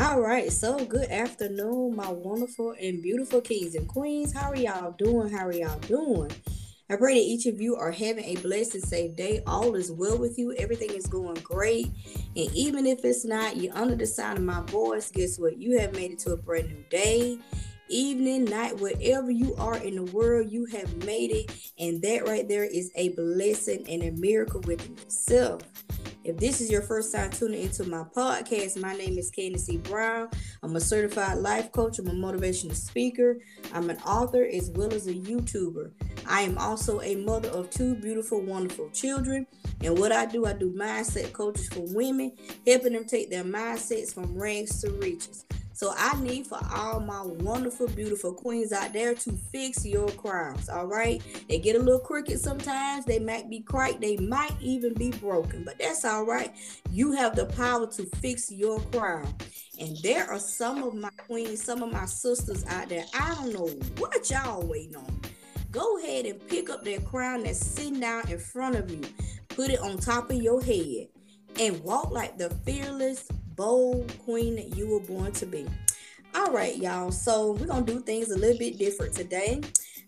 All right, so good afternoon, my wonderful and beautiful kings and queens. How are y'all doing? How are y'all doing? I pray that each of you are having a blessed and safe day. All is well with you. Everything is going great. And even if it's not, you're under the sound of my voice. Guess what? You have made it to a brand new day, evening, night, wherever you are in the world, you have made it. And that right there is a blessing and a miracle within itself. If this is your first time tuning into my podcast, my name is Candis. Brown. I'm a certified life coach. I'm a motivational speaker. I'm an author as well as a YouTuber. I am also a mother of two beautiful, wonderful children. And what I do, I do mindset coaches for women, helping them take their mindsets from rags to riches. So I need for all my wonderful, beautiful queens out there to fix your crowns. All right. They get a little crooked sometimes. They might be cracked. They might even be broken. But that's all right. You have the power to fix your crown. And there are some of my queens, some of my sisters out there. I don't know what y'all waiting on. Go ahead and pick up that crown that's sitting down in front of you. Put it on top of your head and walk like the fearless bold queen that you were born to be. All right, y'all. So we're gonna do things a little bit different today.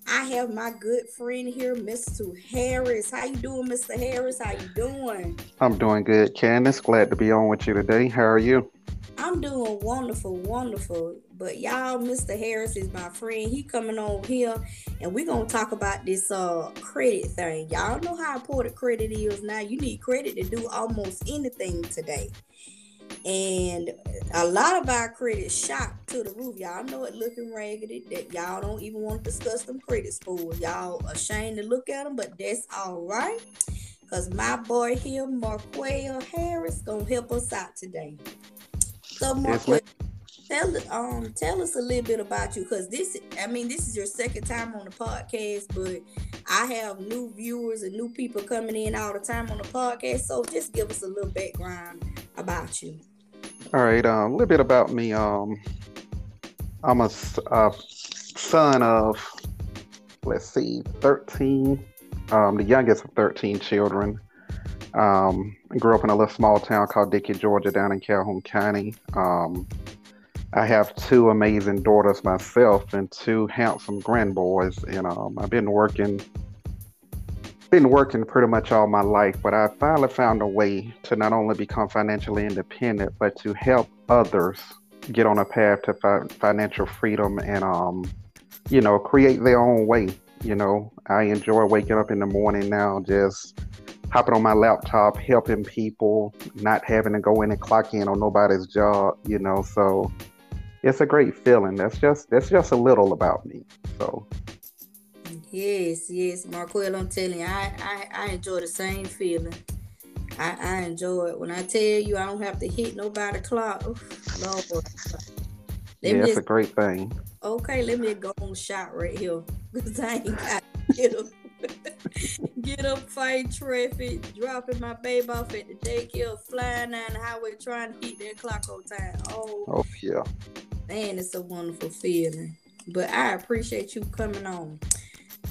I have my good friend here, Mr. Harris. How you doing, Mr. Harris? How you doing? I'm doing good, Candis. Glad to be on with you today. How are you? I'm doing wonderful, wonderful. But y'all, Mr. Harris is my friend. He coming on here, and we're gonna talk about this uh credit thing. Y'all know how important credit is now. You need credit to do almost anything today. And a lot of our credits shot to the roof. Y'all know it looking raggedy. That y'all don't even want to discuss them credits for. Y'all ashamed to look at them, but that's all right. Cause my boy here, Marquel Harris, gonna help us out today. So Marquel, tell um tell us a little bit about you, cause this I mean this is your second time on the podcast, but I have new viewers and new people coming in all the time on the podcast. So just give us a little background about you. All right, um, a little bit about me. Um, I'm a, a son of, let's see, 13, um, the youngest of 13 children. Um, grew up in a little small town called Dickey, Georgia, down in Calhoun County. Um, I have two amazing daughters myself and two handsome grandboys, and um, I've been working been working pretty much all my life, but I finally found a way to not only become financially independent, but to help others get on a path to fi- financial freedom and, um, you know, create their own way. You know, I enjoy waking up in the morning now, just hopping on my laptop, helping people, not having to go in and clock in on nobody's job. You know, so it's a great feeling. That's just that's just a little about me. So Yes, yes, Marquel, I'm telling you, I, I, I enjoy the same feeling. I, I enjoy it. When I tell you I don't have to hit nobody clock, oof, Lord. Let yeah, that's a great thing. Okay, let me go on shot right here. Because I ain't got get up, get up, fight traffic, dropping my baby off at the daycare, flying down the highway, trying to hit that clock on time. Oh, oh yeah. Man, it's a wonderful feeling. But I appreciate you coming on.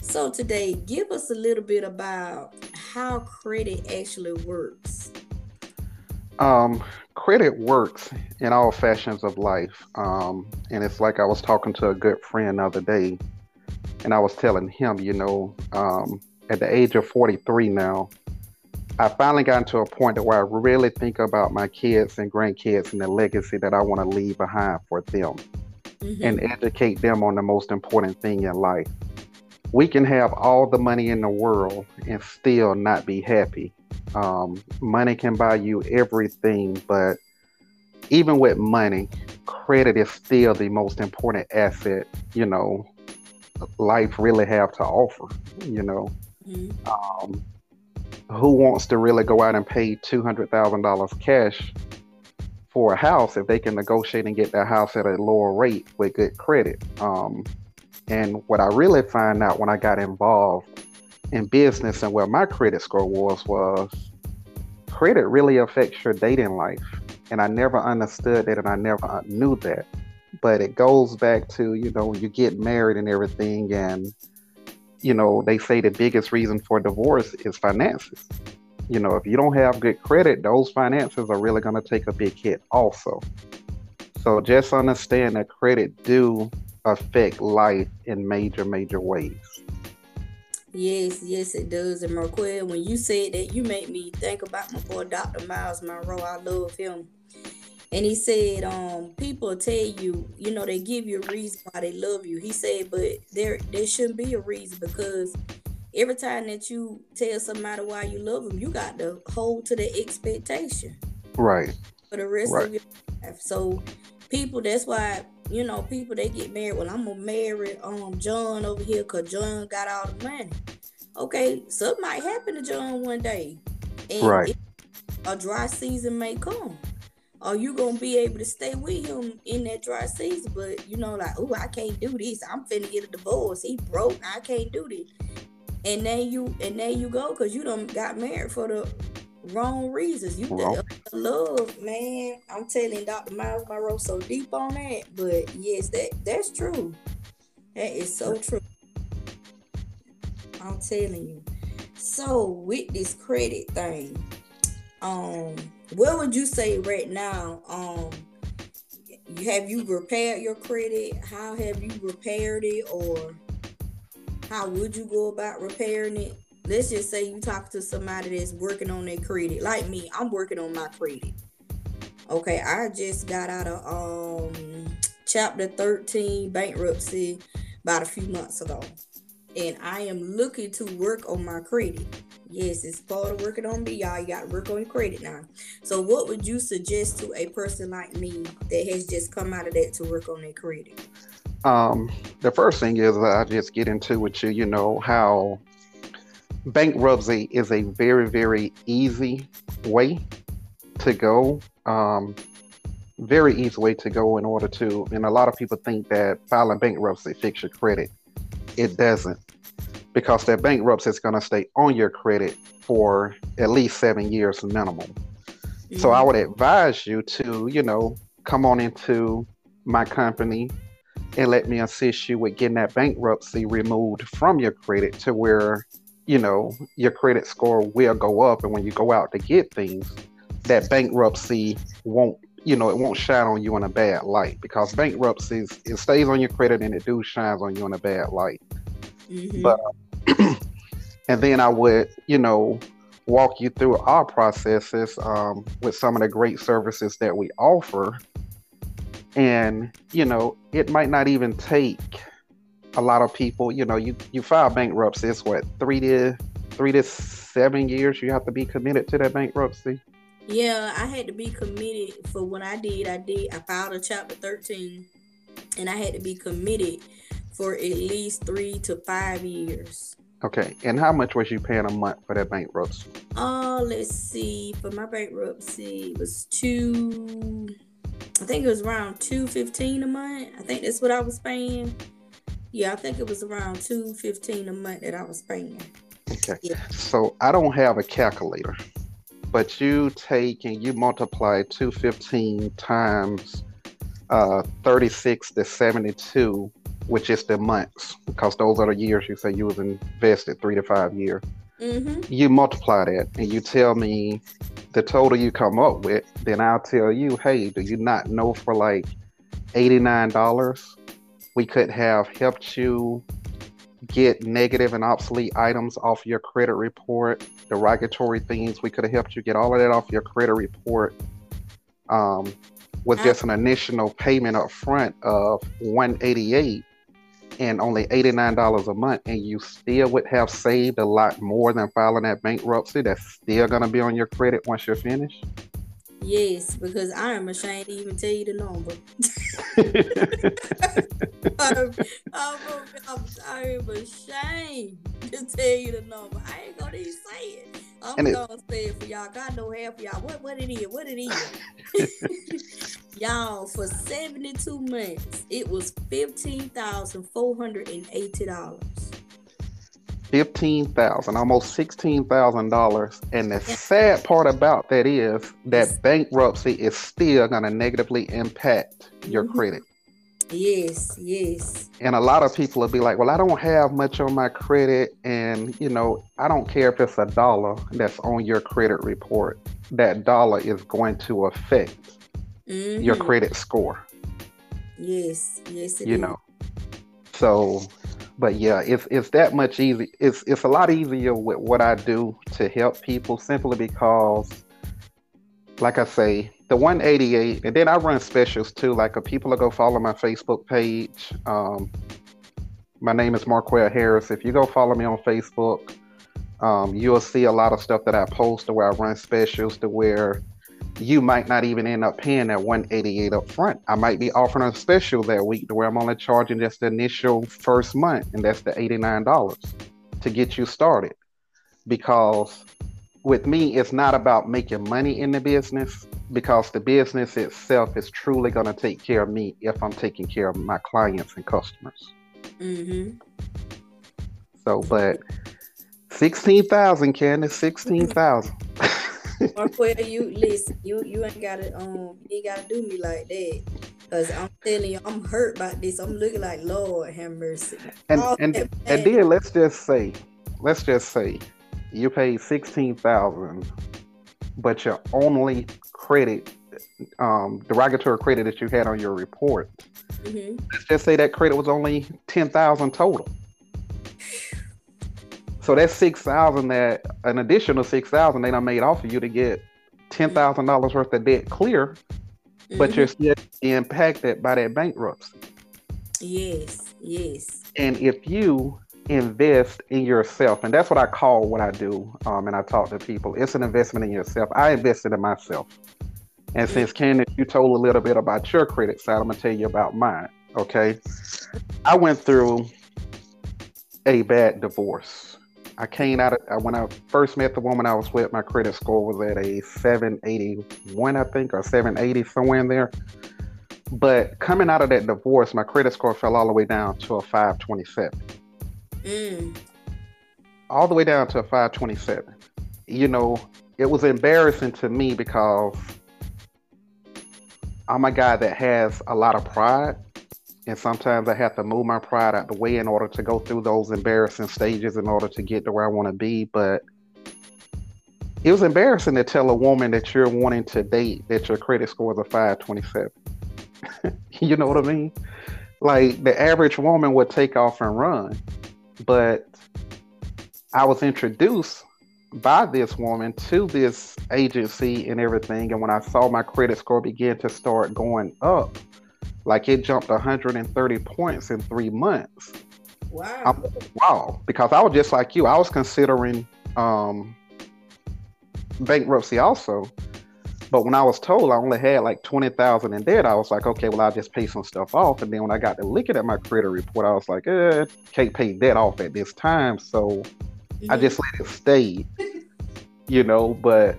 So today, give us a little bit about how credit actually works. Um, credit works in all fashions of life. Um, and it's like I was talking to a good friend the other day, and I was telling him, you know, um, at the age of 43 now, I finally gotten to a point where I really think about my kids and grandkids and the legacy that I want to leave behind for them mm-hmm. and educate them on the most important thing in life we can have all the money in the world and still not be happy. Um, money can buy you everything, but even with money, credit is still the most important asset, you know, life really have to offer, you know. Mm-hmm. Um, who wants to really go out and pay $200,000 cash for a house if they can negotiate and get their house at a lower rate with good credit? Um, and what I really find out when I got involved in business and where my credit score was was credit really affects your dating life. And I never understood that and I never knew that. But it goes back to, you know, you get married and everything and you know, they say the biggest reason for divorce is finances. You know, if you don't have good credit, those finances are really going to take a big hit also. So just understand that credit do affect life in major, major ways. Yes, yes, it does. And Marquel, when you said that, you made me think about my boy Dr. Myles Munroe. I love him. And he said, um, people tell you, you know, they give you a reason why they love you. He said, but there there shouldn't be a reason because every time that you tell somebody why you love them, you got to hold to the expectation. Right. For the rest Right. of your life. So people, that's why, you know, people they get married. Well, I'm gonna marry um John over here because John got all the money. Okay, something might happen to John one day. And Right. it- a dry season may come. Are you gonna be able to stay with him in that dry season? But you know, like, oh, I can't do this. I'm finna get a divorce. He broke. I can't do this. And then you and there you go, cause you done got married for the wrong reasons. You the love, man. I'm telling Dr. Myles Munroe so deep on that. But yes, that that's true. That is so true. I'm telling you. So with this credit thing, um, what would you say right now? Um, have you repaired your credit? How have you repaired it, or how would you go about repairing it? Let's just say you talk to somebody that's working on their credit, like me. I'm working on my credit. Okay, I just got out of um chapter 13 bankruptcy about a few months ago. And I am looking to work on my credit. Yes, it's of working on me, y'all. You got to work on your credit now. So, what would you suggest to a person like me that has just come out of that to work on their credit? Um, the first thing is I just get into with you, you know, how bankruptcy is a very, very easy way to go. Um, very easy way to go in order to, and a lot of people think that filing bankruptcy fix your credit. It doesn't, because that bankruptcy is going to stay on your credit for at least seven years minimum. So I would advise you to, you know, come on into my company and let me assist you with getting that bankruptcy removed from your credit to where, you know, your credit score will go up. And when you go out to get things, that bankruptcy won't, you know, it won't shine on you in a bad light because bankruptcies, it stays on your credit and it do shines on you in a bad light. Mhm. but- and then I would, you know, walk you through our processes um, with some of the great services that we offer. And, you know, it might not even take a lot of people, you know, you, you file bankruptcy, it's what, three to three to seven years you have to be committed to that bankruptcy. Yeah, I had to be committed for what I did. I did. I filed a chapter 13 and I had to be committed for at least three to five years. Okay. And how much was you paying a month for that bankruptcy? Uh, let's see. For my bankruptcy, it was two. I think it was around two fifteen a month. I think that's what I was paying. Yeah, I think it was around two fifteen a month that I was paying. Okay. Yeah. So I don't have a calculator, but you take and you multiply 215 times uh, 36 to 72, which is the months, because those are the years you say you was invested, three to five years. Mm-hmm. You multiply that and you tell me the total you come up with, then I'll tell you, hey, do you not know for like $89 we could have helped you get negative and obsolete items off your credit report, derogatory things. We could have helped you get all of that off your credit report um, with just an initial payment up front of 188 and only $89 a month, and you still would have saved a lot more than filing that bankruptcy that's still going to be on your credit once you're finished. Yes, because I am ashamed to even tell you the number. I'm, I'm, I'm, I'm ashamed to tell you the number. I ain't gonna even say it. I'm And gonna say it for y'all. God know half of y'all. What what it is? What it is? y'all for 72 months, it was fifteen thousand four hundred and eighty dollars. Fifteen thousand, almost sixteen thousand dollars. And the sad part about that is that bankruptcy is still gonna negatively impact your Mhm. credit. Yes, yes. And a lot of people will be like, Well, I don't have much on my credit, and you know, I don't care if it's a dollar that's on your credit report. That dollar is going to affect your Mhm. credit score. Yes, yes, you is. know. So, but yeah, it's it's that much easy. It's it's a lot easier with what I do to help people simply because, like I say, the 188, and then I run specials too. Like, if people will go follow my Facebook page. Um, my name is Marquel Harris. If you go follow me on Facebook, um, you'll see a lot of stuff that I post to where I run specials to where you might not even end up paying that 188 up front. I might be offering a special that week to where I'm only charging just the initial first month, and that's the $89 to get you started. Because with me, it's not about making money in the business because the business itself is truly going to take care of me if I'm taking care of my clients and customers. Mm-hmm. So, but 16,000, Candis, 16,000. Marquel, you listen, you you ain't gotta um you ain't gotta do me like that. Cause I'm telling you, I'm hurt by this. I'm looking like Lord have mercy. And and and then let's just say, let's just say you paid sixteen thousand, but your only credit um, derogatory credit that you had on your report. Mm-hmm. Let's just say that credit was only ten thousand total. So that's six thousand that an additional six thousand they done made off of you to get ten thousand dollars worth of debt clear, mm-hmm. but you're still impacted by that bankruptcy. Yes, yes. And if you invest in yourself, and that's what I call what I do, um, and I talk to people, it's an investment in yourself. I invested in myself. And since Candis, you told a little bit about your credit side, I'm gonna tell you about mine. Okay. I went through a bad divorce. I came out of when I first met the woman I was with, my credit score was at a 781, I think, or 780, somewhere in there. But coming out of that divorce, my credit score fell all the way down to a 527. Mm. All the way down to a 527. You know, it was embarrassing to me because I'm a guy that has a lot of pride, and sometimes I have to move my pride out the way in order to go through those embarrassing stages in order to get to where I want to be. But it was embarrassing to tell a woman that you're wanting to date that your credit score is a 527. you know what I mean? Like the average woman would take off and run, but I was introduced by this woman to this agency and everything. And when I saw my credit score begin to start going up, like it jumped 130 points in three months. Wow. I'm, wow. Because I was just like you, I was considering um, bankruptcy also. But when I was told I only had like 20,000 in debt, I was like, okay, well, I'll just pay some stuff off. And then when I got to looking at my credit report, I was like, eh, can't pay debt off at this time. So I just let it stay, you know. But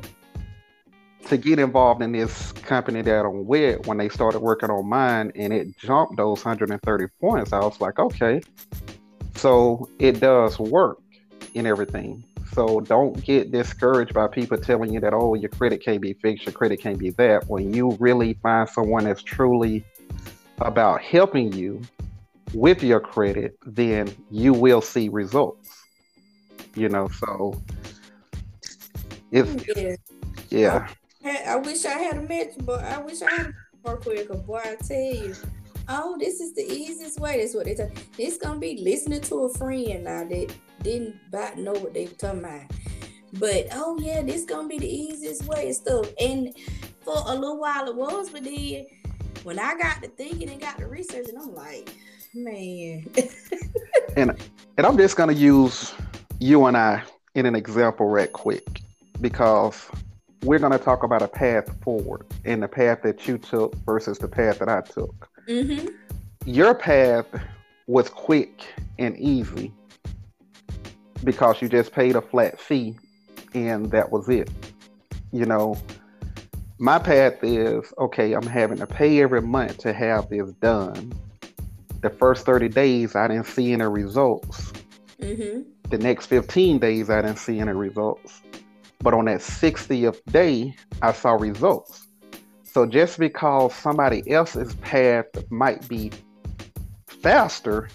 to get involved in this company that I'm with, when they started working on mine and it jumped those 130 points, I was like, okay, so it does work in everything. So don't get discouraged by people telling you that, oh, your credit can't be fixed, your credit can't be that. When you really find someone that's truly about helping you with your credit, then you will see results you know, so it's yeah. yeah. I, wish I had a match, but I wish I had a more quick. Boy, I tell you, oh, this is the easiest way. That's what they tell. It's gonna be listening to a friend now that didn't about know what they were talking about. But oh yeah, this gonna be the easiest way and stuff. And for a little while it was, but then when I got to thinking and got to researching, I'm like, man. and and I'm just gonna use you and I in an example right quick because we're going to talk about a path forward and the path that you took versus the path that I took. Mm-hmm. Your path was quick and easy because you just paid a flat fee and that was it. You know, my path is okay, I'm having to pay every month to have this done. The first 30 days, I didn't see any results. Mm-hmm the next 15 days, I didn't see any results. But on that 60th day, I saw results. So just because somebody else's path might be faster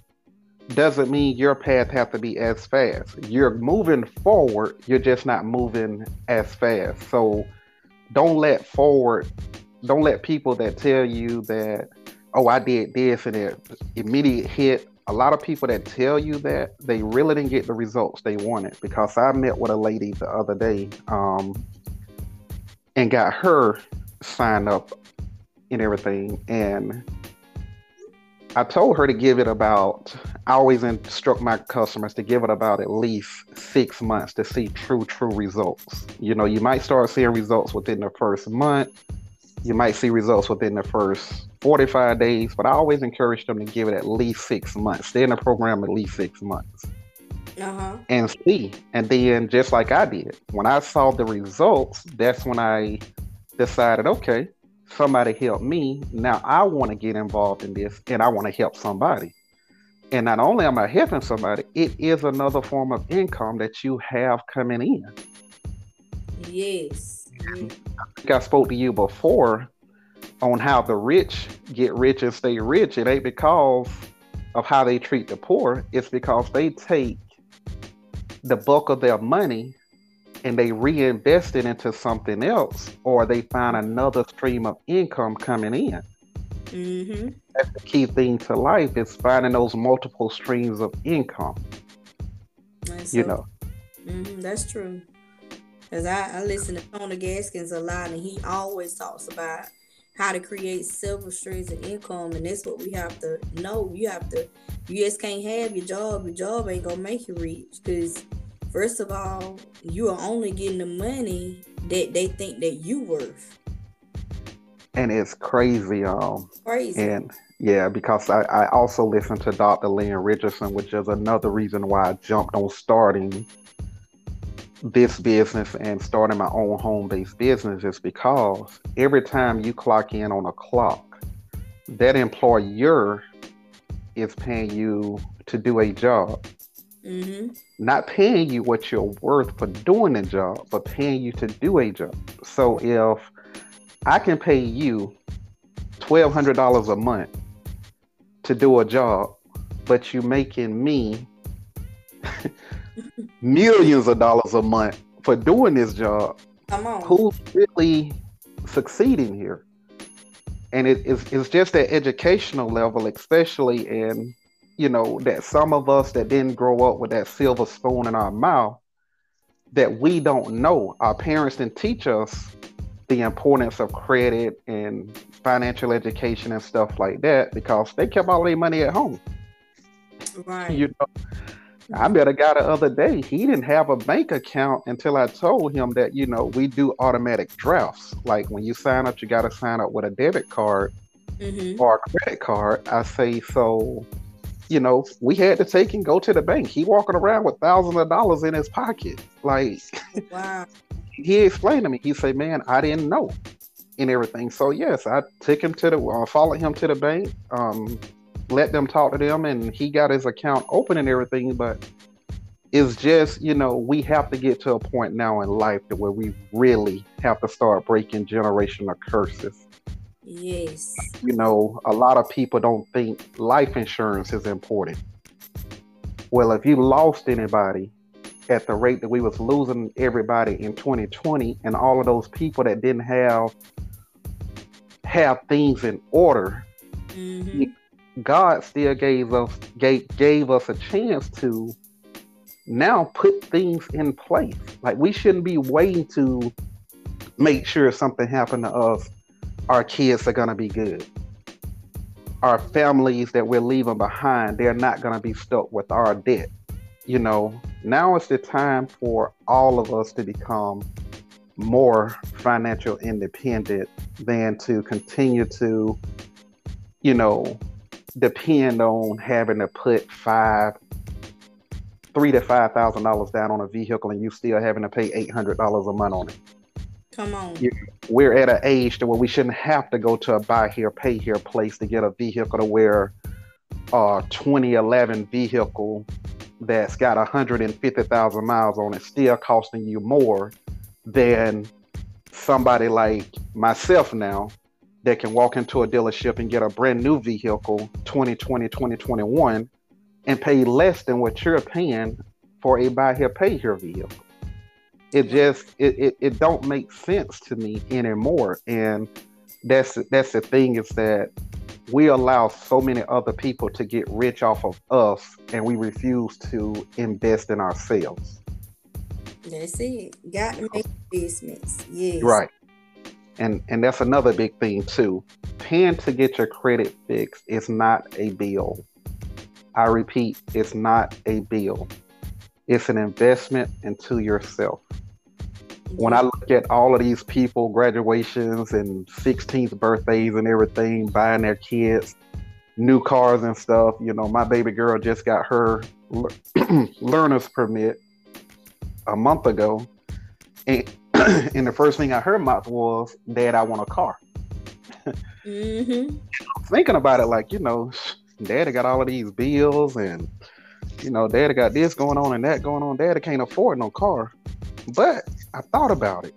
doesn't mean your path have to be as fast. You're moving forward, you're just not moving as fast. So don't let forward, don't let people that tell you that oh, I did this and it immediate hit. A lot of people that tell you that they really didn't get the results they wanted because I met with a lady the other day um, and got her signed up and everything. And I told her to give it about, I always instruct my customers to give it about at least six months to see true, true results. You know, you might start seeing results within the first month. You might see results within the first 45 days, but I always encourage them to give it at least six months. Stay in the program at least six months. Uh-huh. And see. And then, just like I did, when I saw the results, that's when I decided, okay, somebody helped me. Now I want to get involved in this and I want to help somebody. And not only am I helping somebody, it is another form of income that you have coming in. Yes. I think I spoke to you before on how the rich get rich and stay rich. It ain't because of how they treat the poor, it's because they take the bulk of their money and they reinvest it into something else or they find another stream of income coming in. Mm-hmm. That's the key thing to life is finding those multiple streams of income. you know. Mm-hmm, that's true. Because I, I listen to Tony Gaskins a lot and he always talks about how to create several streams of income and that's what we have to know. You have to you just can't have your job. Your job ain't gonna make you rich because First of all, you are only getting the money that they think that you worth. And it's crazy, um crazy. And yeah, because I, I also listened to Dr. Lynn Richardson, which is another reason why I jumped on starting this business and starting my own home-based business is because every time you clock in on a clock, that employer is paying you to do a job. Mm-hmm. Not paying you what you're worth for doing the job, but paying you to do a job. So if I can pay you twelve hundred dollars a month to do a job, but you're making me millions of dollars a month for doing this job. Who's really succeeding here? And it is it's just that educational level, especially in you know, that some of us that didn't grow up with that silver spoon in our mouth, that we don't know. Our parents didn't teach us the importance of credit and financial education and stuff like that because they kept all their money at home. Right. You know, I met a guy the other day. He didn't have a bank account until I told him that, you know, we do automatic drafts. Like when you sign up, you got to sign up with a debit card mm-hmm. or a credit card. I say, so you know, we had to take and go to the bank. He walking around with thousands of dollars in his pocket. Like, wow. he explained to me, he said, man, I didn't know and everything. So yes, I took him to the, uh, followed him to the bank, um, let them talk to them and he got his account open and everything. But it's just, you know, we have to get to a point now in life to where we really have to start breaking generational curses Yes. You know, a lot of people don't think life insurance is important. Well, if you lost anybody at the rate that we was losing everybody in 2020 and all of those people that didn't have have things in order, mm-hmm. God still gave us gave, gave us a chance to now put things in place. Like we shouldn't be waiting to make sure something happened to us our kids are to be good. Our families that we're leaving behind, they're not to be stuck with our debt. You know, now is the time for all of us to become more financial independent than to continue to, you know, depend on having to put five, three to five thousand dollars down on a vehicle and you still having to pay eight hundred dollars a month on it. Come on. We're at an age to where we shouldn't have to go to a buy here, pay here place to get a vehicle to where a 2011 vehicle that's got 150,000 miles on it still costing you more than somebody like myself now that can walk into a dealership and get a brand new vehicle 2020 2021 and pay less than what you're paying for a buy here pay here vehicle it just it, it, it don't make sense to me anymore and that's that's the thing is that we allow so many other people to get rich off of us and we refuse to invest in ourselves. That's it. Got to make investments. Yes. Right. And and that's another big thing too. Paying to get your credit fixed is not a bill. I repeat, it's not a bill. It's an investment into yourself. When I look at all of these people, graduations and 16th birthdays and everything, buying their kids new cars and stuff, you know, my baby girl just got her learner's permit a month ago. And, and the first thing I heard mouth was, Dad, I want a car. mm-hmm. Thinking about it, like, you know, Daddy got all of these bills and, you know, Daddy got this going on and that going on. Daddy can't afford no car. But I thought about it.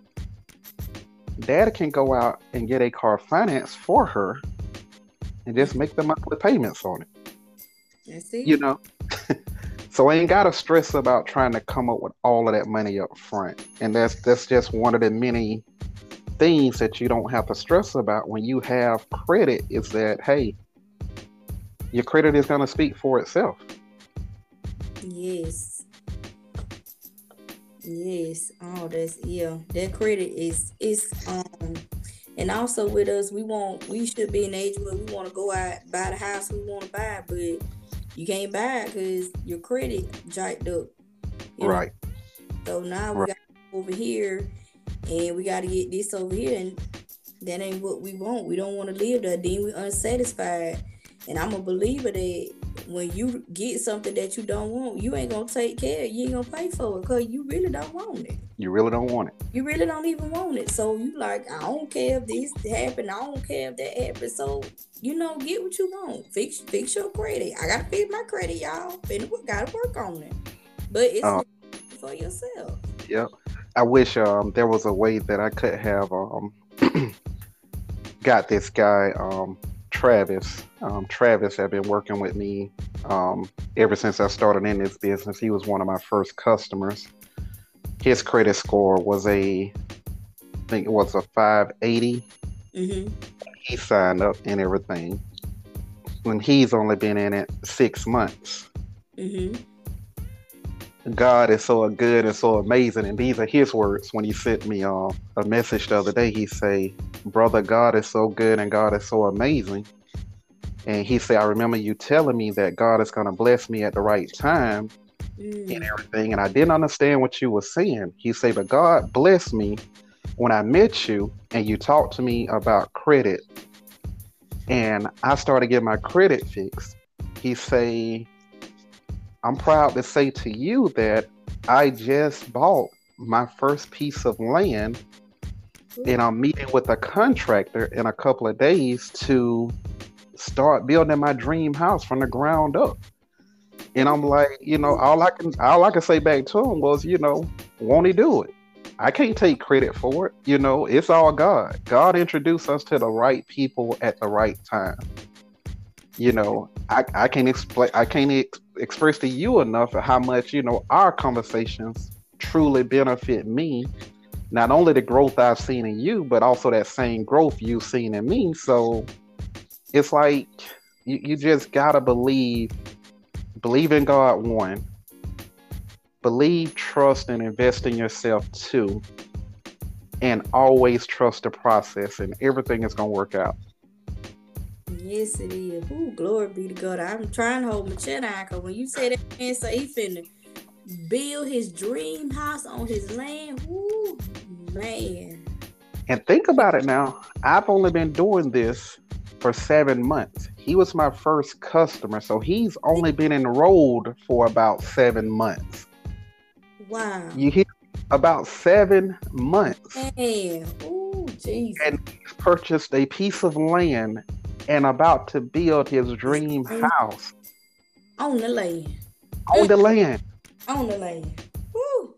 Daddy can go out and get a car financed for her and just make the monthly payments on it. I see. You know, so I ain't got to stress about trying to come up with all of that money up front. And that's that's just one of the many things that you don't have to stress about when you have credit is that hey, your credit is going to speak for itself. Yes. Yes. Oh, that's yeah. That credit is is um and also with us we want we should be an age where we want to go out buy the house we want to buy, but you can't buy it because your credit jacked up. Right. Know? So now we right. got over here and we got to get this over here and that ain't what we want. We don't want to live there. Then we unsatisfied. And I'm a believer that when you get something that you don't want, you ain't gonna take care. You ain't gonna pay for it because you really don't want it. You really don't want it. You really don't even want it. So you like, I don't care if this happened. I don't care if that happened. So you know, get what you want. Fix fix your credit. I gotta fix my credit, y'all. And we gotta work on it. But it's uh, for yourself. Yep. I wish um there was a way that I could have um got this guy um Travis. Um, Travis had been working with me um, ever since I started in this business. He was one of my first customers. His credit score was a, I think it was a 580. Mm-hmm. He signed up and everything. When he's only been in it six months. Mm-hmm. God is so good and so amazing. And these are his words when he sent me uh, a message the other day. He say, brother, God is so good and God is so amazing. And he said, I remember you telling me that God is going to bless me at the right time mm. and everything. And I didn't understand what you were saying. He said, but God blessed me when I met you and you talked to me about credit. And I started getting my credit fixed. He say, I'm proud to say to you that I just bought my first piece of land and I'm meeting with a contractor in a couple of days to start building my dream house from the ground up. And I'm like, you know, all I can all I can say back to him was, you know, won't he do it? I can't take credit for it. You know, it's all God. God introduced us to the right people at the right time. You know, I, I can't explain I can't ex- express to you enough how much, you know, our conversations truly benefit me not only the growth I've seen in you, but also that same growth you've seen in me. So it's like you, you just gotta believe, believe in God one, believe, trust, and invest in yourself two, and always trust the process, and everything is gonna work out. Yes, it is. Ooh, glory be to God. I'm trying to hold my chin out because when you say that man say he finna build his dream house on his land. Ooh, man. And think about it now. I've only been doing this for seven months. He was my first customer, so he's only been enrolled for about seven months. Wow. You hear about seven months. Man, ooh, jeez. And he's purchased a piece of land and about to build his dream house. On the land. On the land on the land. Woo.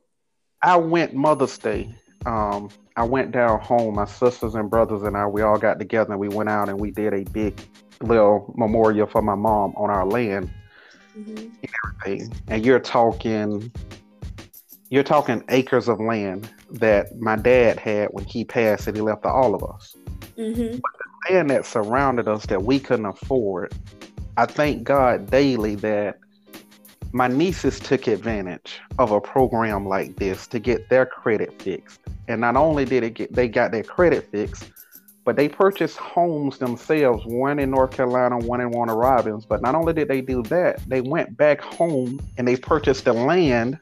I went Mother's Day. Um, I went down home. My sisters and brothers and I, we all got together and we went out and we did a big little memorial for my mom on our land mm-hmm. and everything. And you're talking, you're talking acres of land that my dad had when he passed and he left to all of us. Mm-hmm. everything that surrounded us that we couldn't afford, I thank God daily that my nieces took advantage of a program like this to get their credit fixed. And not only did it get they got their credit fixed, but they purchased homes themselves, one in North Carolina, one in Warner Robins. But not only did they do that, they went back home and they purchased the land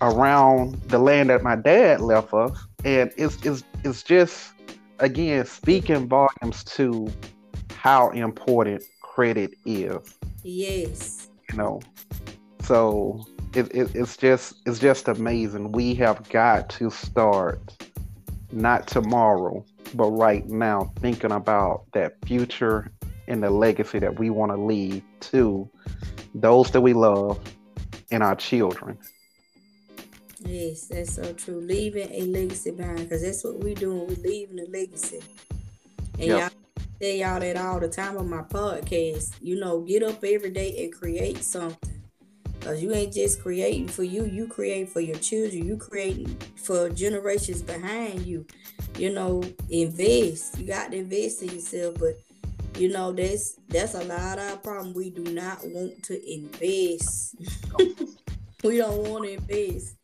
around the land that my dad left us. And it's it's it's just again speaking volumes to how important credit is. Yes. You know. So it, it, it's just it's just amazing. We have got to start not tomorrow, but right now, thinking about that future and the legacy that we want to leave to those that we love and our children. Yes, that's so true. Leaving a legacy behind, because that's what we're doing. We're leaving a legacy. And yep. y'all say y'all that all the time on my podcast. You know, get up every day and create something. Cause you ain't just creating for you, you create for your children, you creating for generations behind you. You know, invest. You got to invest in yourself, but you know that's that's a lot of our problem. We do not want to invest. we don't want to invest.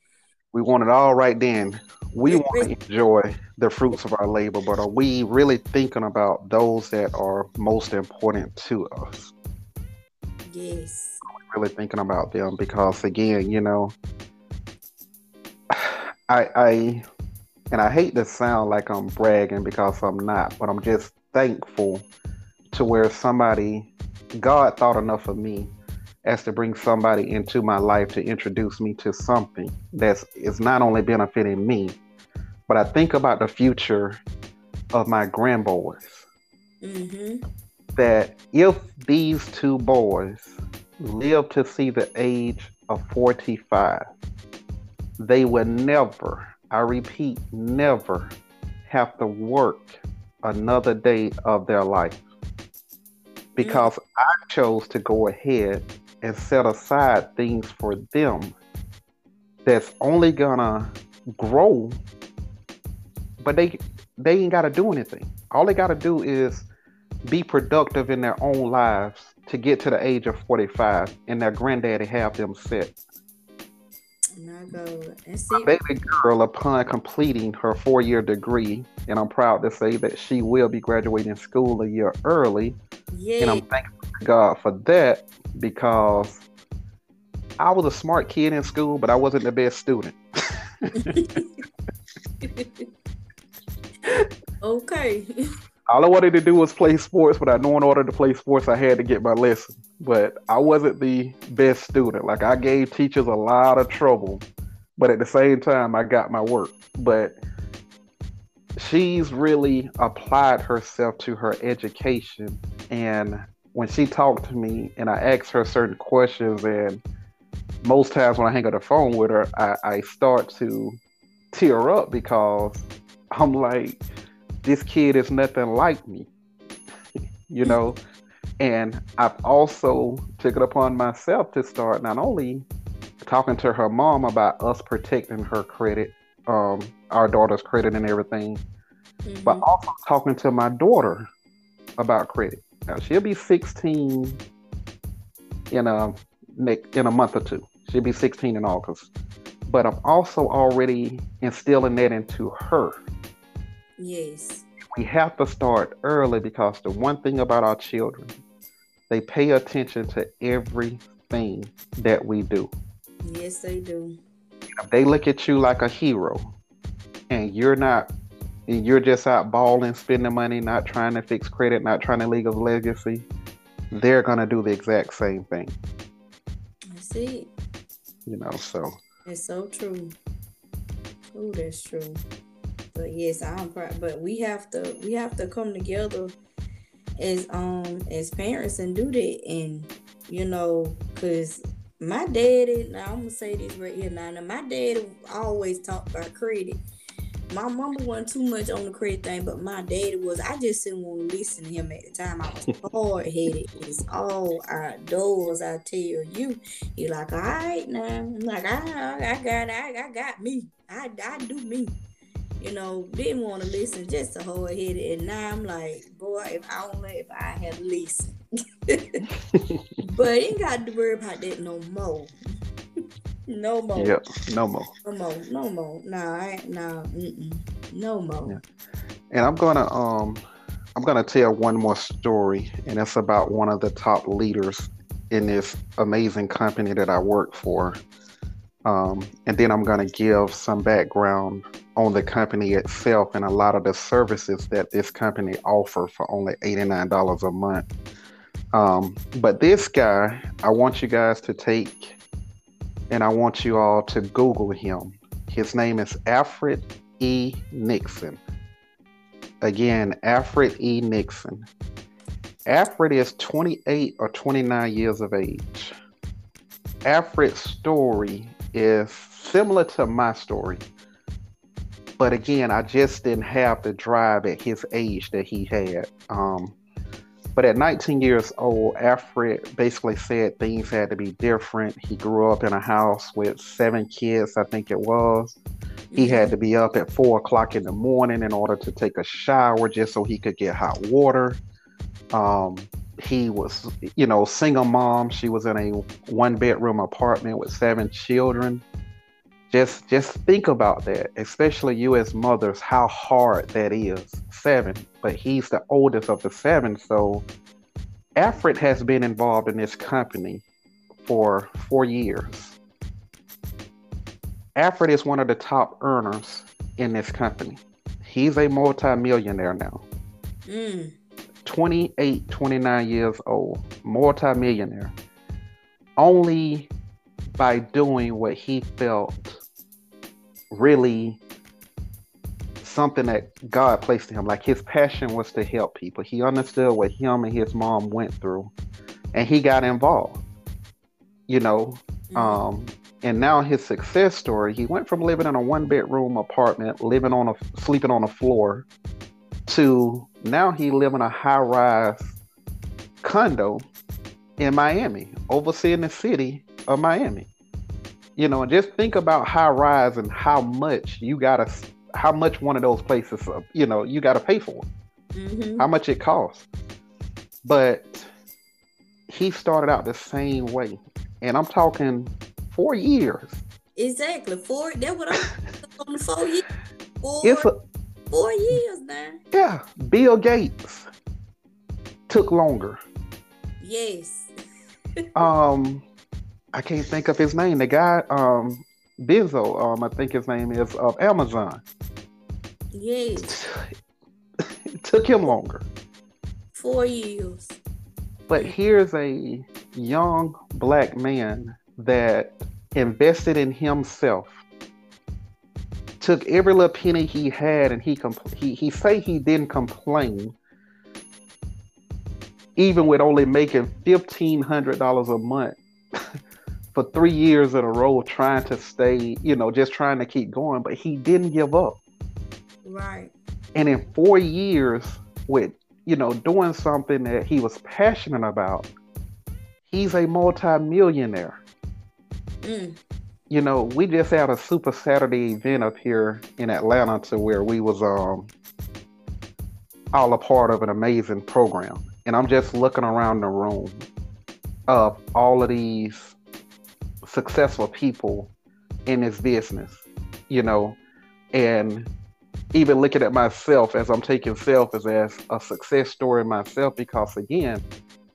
We want it all right then. We want to enjoy the fruits of our labor, but are we really thinking about those that are most important to us? Yes really thinking about them because again, you know, I I and I hate to sound like I'm bragging because I'm not, but I'm just thankful to where somebody God thought enough of me as to bring somebody into my life to introduce me to something that's is not only benefiting me, but I think about the future of my grandboys. Mm-hmm. That if these two boys live to see the age of 45, they will never, I repeat, never have to work another day of their life. Because mm. I chose to go ahead and set aside things for them that's only gonna grow, but they they ain't gotta do anything. All they gotta do is be productive in their own lives to get to the age of 45 and their granddaddy have them set. My baby girl, upon completing her four year degree, and I'm proud to say that she will be graduating school a year early. Yeah. And I'm thankful to God for that because I was a smart kid in school, but I wasn't the best student. okay. all I wanted to do was play sports, but I know in order to play sports, I had to get my lesson. But I wasn't the best student. Like I gave teachers a lot of trouble, but at the same time, I got my work. But she's really applied herself to her education. And when she talked to me and I asked her certain questions, and most times when I hang up the phone with her, I, I start to tear up because I'm like, this kid is nothing like me, you know. And I've also took it upon myself to start not only talking to her mom about us protecting her credit, um, our daughter's credit and everything, mm-hmm. but also talking to my daughter about credit. Now she'll be 16 in a in a month or two. She'll be 16 in August. But I'm also already instilling that into her Yes. We have to start early because the one thing about our children, they pay attention to everything that we do. Yes, they do. If they look at you like a hero and you're not and you're just out balling, spending money, not trying to fix credit, not trying to leave a legacy, they're gonna do the exact same thing. I see. You know, so it's so true. Oh, that's true. But yes, I'm proud. But we have to we have to come together as um as parents and do that. And you know, cause my daddy. Now I'm gonna say this right here. Now, now my daddy always talked about credit. My mama wasn't too much on the credit thing, but my daddy was. I just didn't want to listen to him at the time. I was hard headed. It's all outdoors. I tell you. He like, all right now. I'm like, I, I got, I, I got me. I, I do me. You know, didn't want to listen just to hold ahead. And now I'm like, boy, if I only if I had listened. but ain't got to worry about that no more. no more. Yep, no more. No more. No more. Nah, I nah, no more. Yeah. And I'm gonna um I'm gonna tell one more story, and it's about one of the top leaders in this amazing company that I work for. Um, and then I'm going to give some background on the company itself and a lot of the services that this company offer for only $89 a month. Um, but this guy, I want you guys to take and I want you all to Google him. His name is Alfred E. Nixon. Again, Alfred E. Nixon. Alfred is 28 or 29 years of age. Alfred's story is similar to my story. But again, I just didn't have the drive at his age that he had. Um, but at 19 years old, Alfred basically said things had to be different. He grew up in a house with seven kids, I think it was. He had to be up at four o'clock in the morning in order to take a shower just so he could get hot water. Um, he was, you know, single mom. She was in a one bedroom apartment with seven children. Just, just think about that, especially you as mothers, how hard that is. Seven, but he's the oldest of the seven. So, Alfred has been involved in this company for four years. Alfred is one of the top earners in this company. He's a multimillionaire now. Mm. 28, 29 years old, multimillionaire, only by doing what he felt really something that God placed in him. Like his passion was to help people. He understood what him and his mom went through, and he got involved. You know, mm-hmm. um, and now his success story. He went from living in a one bedroom apartment, living on a sleeping on a floor, to now he live in a high rise condo in Miami, overseeing the city of Miami. You know, and just think about high rise and how much you gotta, how much one of those places, uh, you know, you gotta pay for, mm-hmm. how much it costs. But he started out the same way, and I'm talking four years. Exactly four. That what I'm on four years. Four. It's a, Four years now. Yeah, Bill Gates took longer. Yes. um, I can't think of his name. The guy, um, Bezos, um, I think his name is of Amazon. Yes. it took him longer. Four years. But here's a young black man that invested in himself took every little penny he had and he compl- he he say he didn't complain even with only making fifteen hundred dollars a month for three years in a row trying to stay you know just trying to keep going. But he didn't give up. Right. And in four years with you know doing something that he was passionate about he's a multi-millionaire. Mm you know, we just had a Super Saturday event up here in Atlanta to where we was um all a part of an amazing program. And I'm just looking around the room of all of these successful people in this business, you know, and even looking at myself as I'm taking self as, as a success story myself, because again,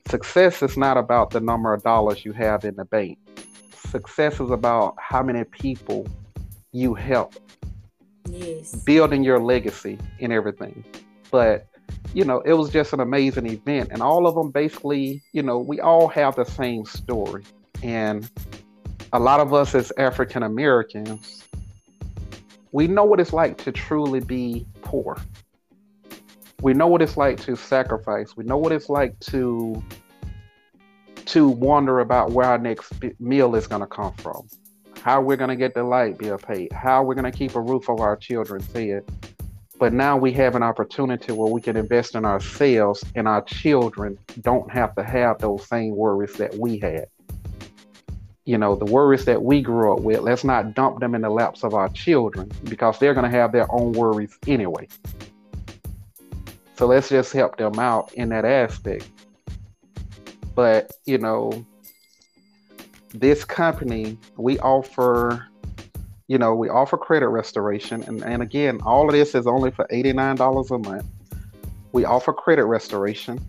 success is not about the number of dollars you have in the bank success is about how many people you help. Yes. Building your legacy and everything. But, you know, it was just an amazing event. And all of them basically, you know, we all have the same story. And a lot of us as African Americans, we know what it's like to truly be poor. We know what it's like to sacrifice. We know what it's like to to wonder about where our next meal is going to come from, how we're going to get the light bill paid, how we're going to keep a roof over our children's fed. But now we have an opportunity where we can invest in ourselves and our children don't have to have those same worries that we had. you know, the worries that we grew up with, let's not dump them in the laps of our children because they're going to have their own worries anyway. So let's just help them out in that aspect. But, you know, this company, we offer, you know, we offer credit restoration. And, and again, all of this is only for $89 a month. We offer credit restoration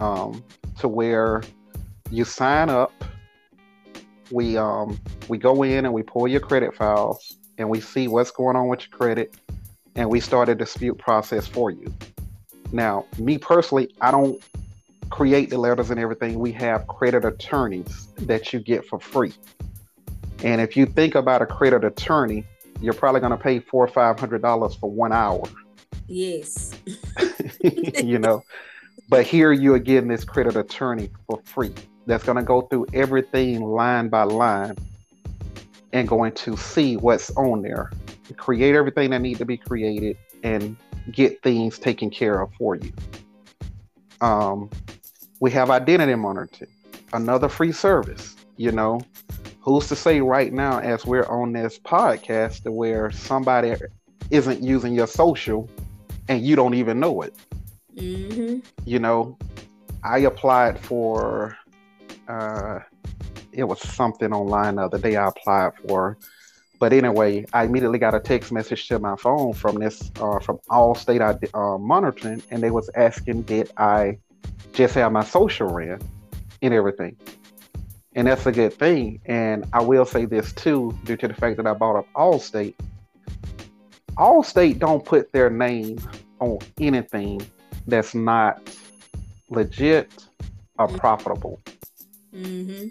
um, to where you sign up. We um, we go in and we pull your credit files and we see what's going on with your credit and we start a dispute process for you. Now, me personally, I don't create the letters and everything. We have credit attorneys that you get for free. And if you think about a credit attorney, you're probably going to pay four or five hundred dollars for one hour. Yes. you know, but here you are getting this credit attorney for free. That's going to go through everything line by line and going to see what's on there, create everything that need to be created, and get things taken care of for you. Um, we have identity monitoring, another free service. You know, who's to say right now, as we're on this podcast, to where somebody isn't using your social and you don't even know it. Mm-hmm. You know, I applied for, uh, it was something online the other day I applied for but anyway, I immediately got a text message to my phone from this uh, from Allstate uh, monitoring, and they was asking did I just have my social ran and everything, and that's a good thing. And I will say this too, due to the fact that I bought up Allstate. Allstate don't put their name on anything that's not legit or mm-hmm. profitable. Mm-hmm.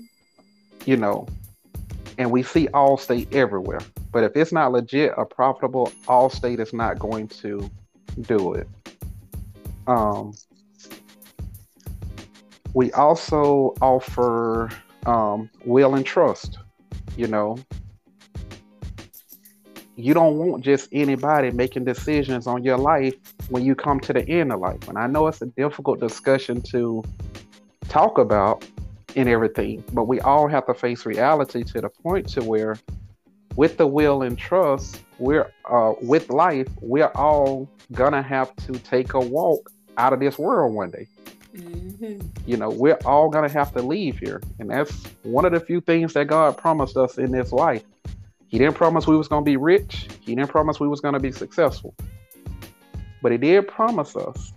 You know, and we see Allstate everywhere. But if it's not legit or profitable, Allstate is not going to do it. Um, we also offer um, will and trust. You know, you don't want just anybody making decisions on your life when you come to the end of life. And I know it's a difficult discussion to talk about, in everything. But we all have to face reality to the point to where, with the will and trust, we're uh, with life, we're all gonna have to take a walk out of this world one day. Mm-hmm. You know, we're all gonna have to leave here, and that's one of the few things that God promised us in this life. He didn't promise we was gonna be rich. He didn't promise we was gonna be successful. But he did promise us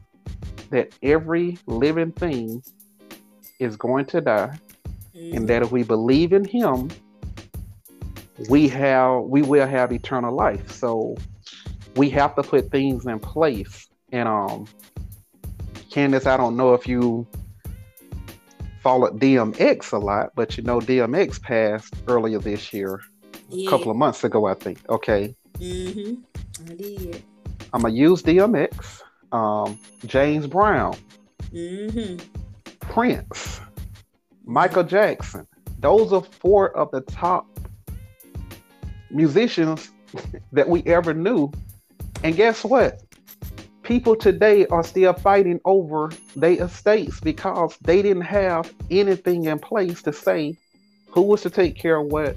that every living thing is going to die, mm-hmm. and that if we believe in Him, we have we will have eternal life. So we have to put things in place. And um, Candis, I don't know if you followed DMX a lot, but you know DMX passed earlier this year, yeah. a couple of months ago, I think. Okay. Mm-hmm. I did. I'm gonna use DMX. Um, James Brown. Mm-hmm. Prince, Michael Jackson. Those are four of the top musicians that we ever knew. And guess what? People today are still fighting over their estates because they didn't have anything in place to say who was to take care of what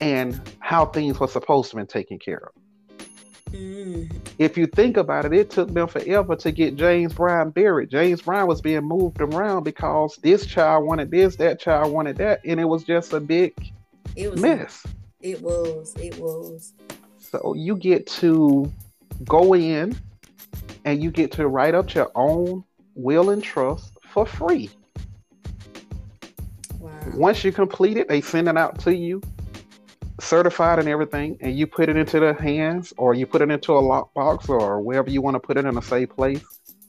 and how things were supposed to be taken care of. Mm. If you think about it, it took them forever to get James Brown buried. James Brown was being moved around because this child wanted this, that child wanted that, and it was just a big it was mess. It was. It was. So you get to go in and you get to write up your own will and trust for free. Wow. Once you complete it, they send it out to you certified and everything, and you put it into the hands or you put it into a lockbox or wherever you want to put it in a safe place,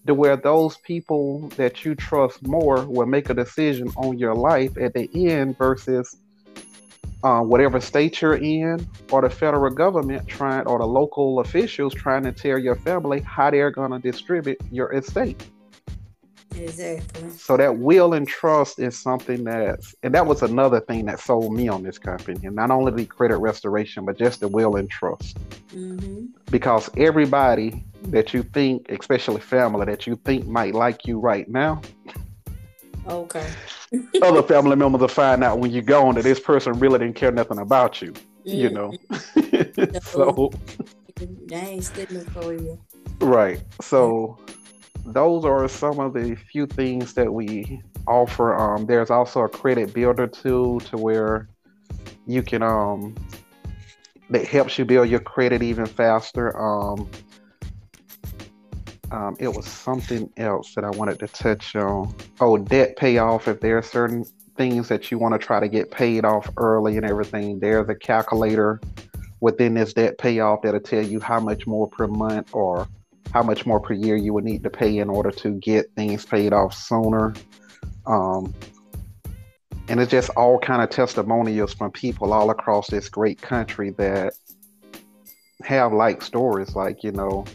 to where those people that you trust more will make a decision on your life at the end versus uh, whatever state you're in or the federal government trying or the local officials trying to tell your family how they're going to distribute your estate. Exactly. So that will and trust is something that's, and that was another thing that sold me on this company. And not only the credit restoration, but just the will and trust. Mm-hmm. Because everybody that you think, especially family that you think might like you right now, okay, other family members will find out when you're gone that this person really didn't care nothing about you. Mm-hmm. You know. so they ain't sticking for you. Right. So those are some of the few things that we offer. Um, there's also a credit builder tool to where you can um that helps you build your credit even faster. Um, um, it was something else that I wanted to touch on. Oh, debt payoff. If there are certain things that you want to try to get paid off early and everything, there's a calculator within this debt payoff that'll tell you how much more per month or how much more per year you would need to pay in order to get things paid off sooner. Um, and it's just all kind of testimonials from people all across this great country that have like stories like you know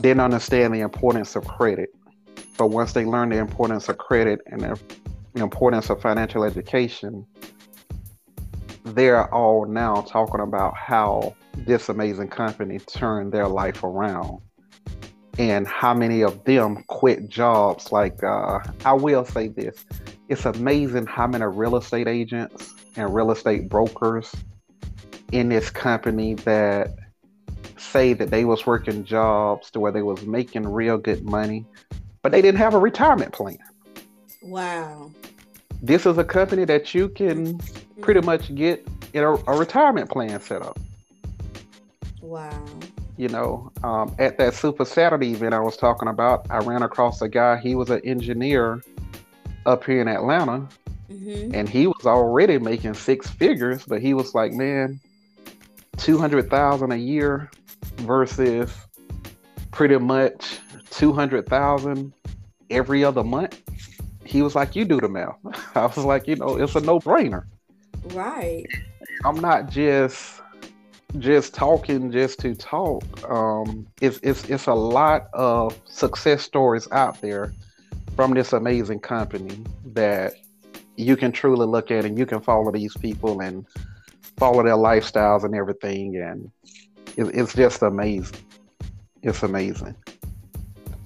didn't understand the importance of credit. But once they learn the importance of credit and the importance of financial education they're all now talking about how this amazing company turned their life around. And how many of them quit jobs? Like uh, i will say this it's amazing how many real estate agents and real estate brokers in this company that say that they was working jobs to where they was making real good money, but they didn't have a retirement plan. Wow. This is a company that you can pretty mm-hmm. much get you know, a retirement plan set up. Wow. You know, um, at that Super Saturday event I was talking about, I ran across a guy. He was an engineer up here in Atlanta, mm-hmm. and he was already making six figures, but he was like, man, two hundred thousand a year versus pretty much two hundred thousand every other month. He was like, you do the math. I was like, you know, it's a no brainer. Right. I'm not just just talking just to talk. Um, it's it's it's a lot of success stories out there from this amazing company that you can truly look at and you can follow these people and follow their lifestyles and everything and it, it's just amazing. It's amazing.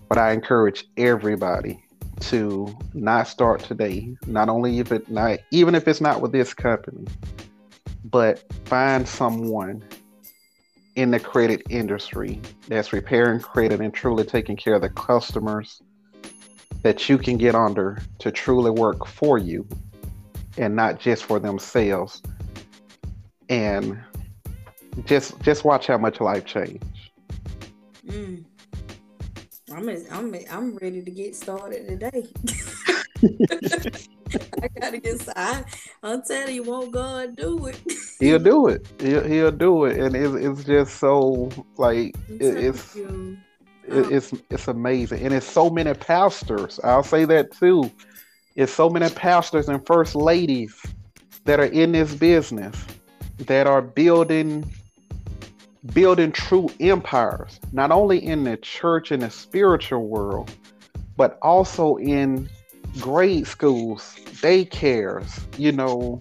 But i encourage everybody to not start today. Not only if it not even if it's not with this company but find someone in the credit industry that's repairing credit and truly taking care of the customers that you can get under to truly work for you and not just for themselves. And just just watch how much life change mm. i'm i'm i'm ready to get started today I gotta get I, I'm telling you, won't God do it? he'll do it. He'll, he'll do it, and it's, it's just so like it, it's it's it's amazing, and it's so many pastors. I'll say that too. It's so many pastors and first ladies that are in this business that are building building true empires, not only in the church and the spiritual world, but also in grade schools, daycares, you know,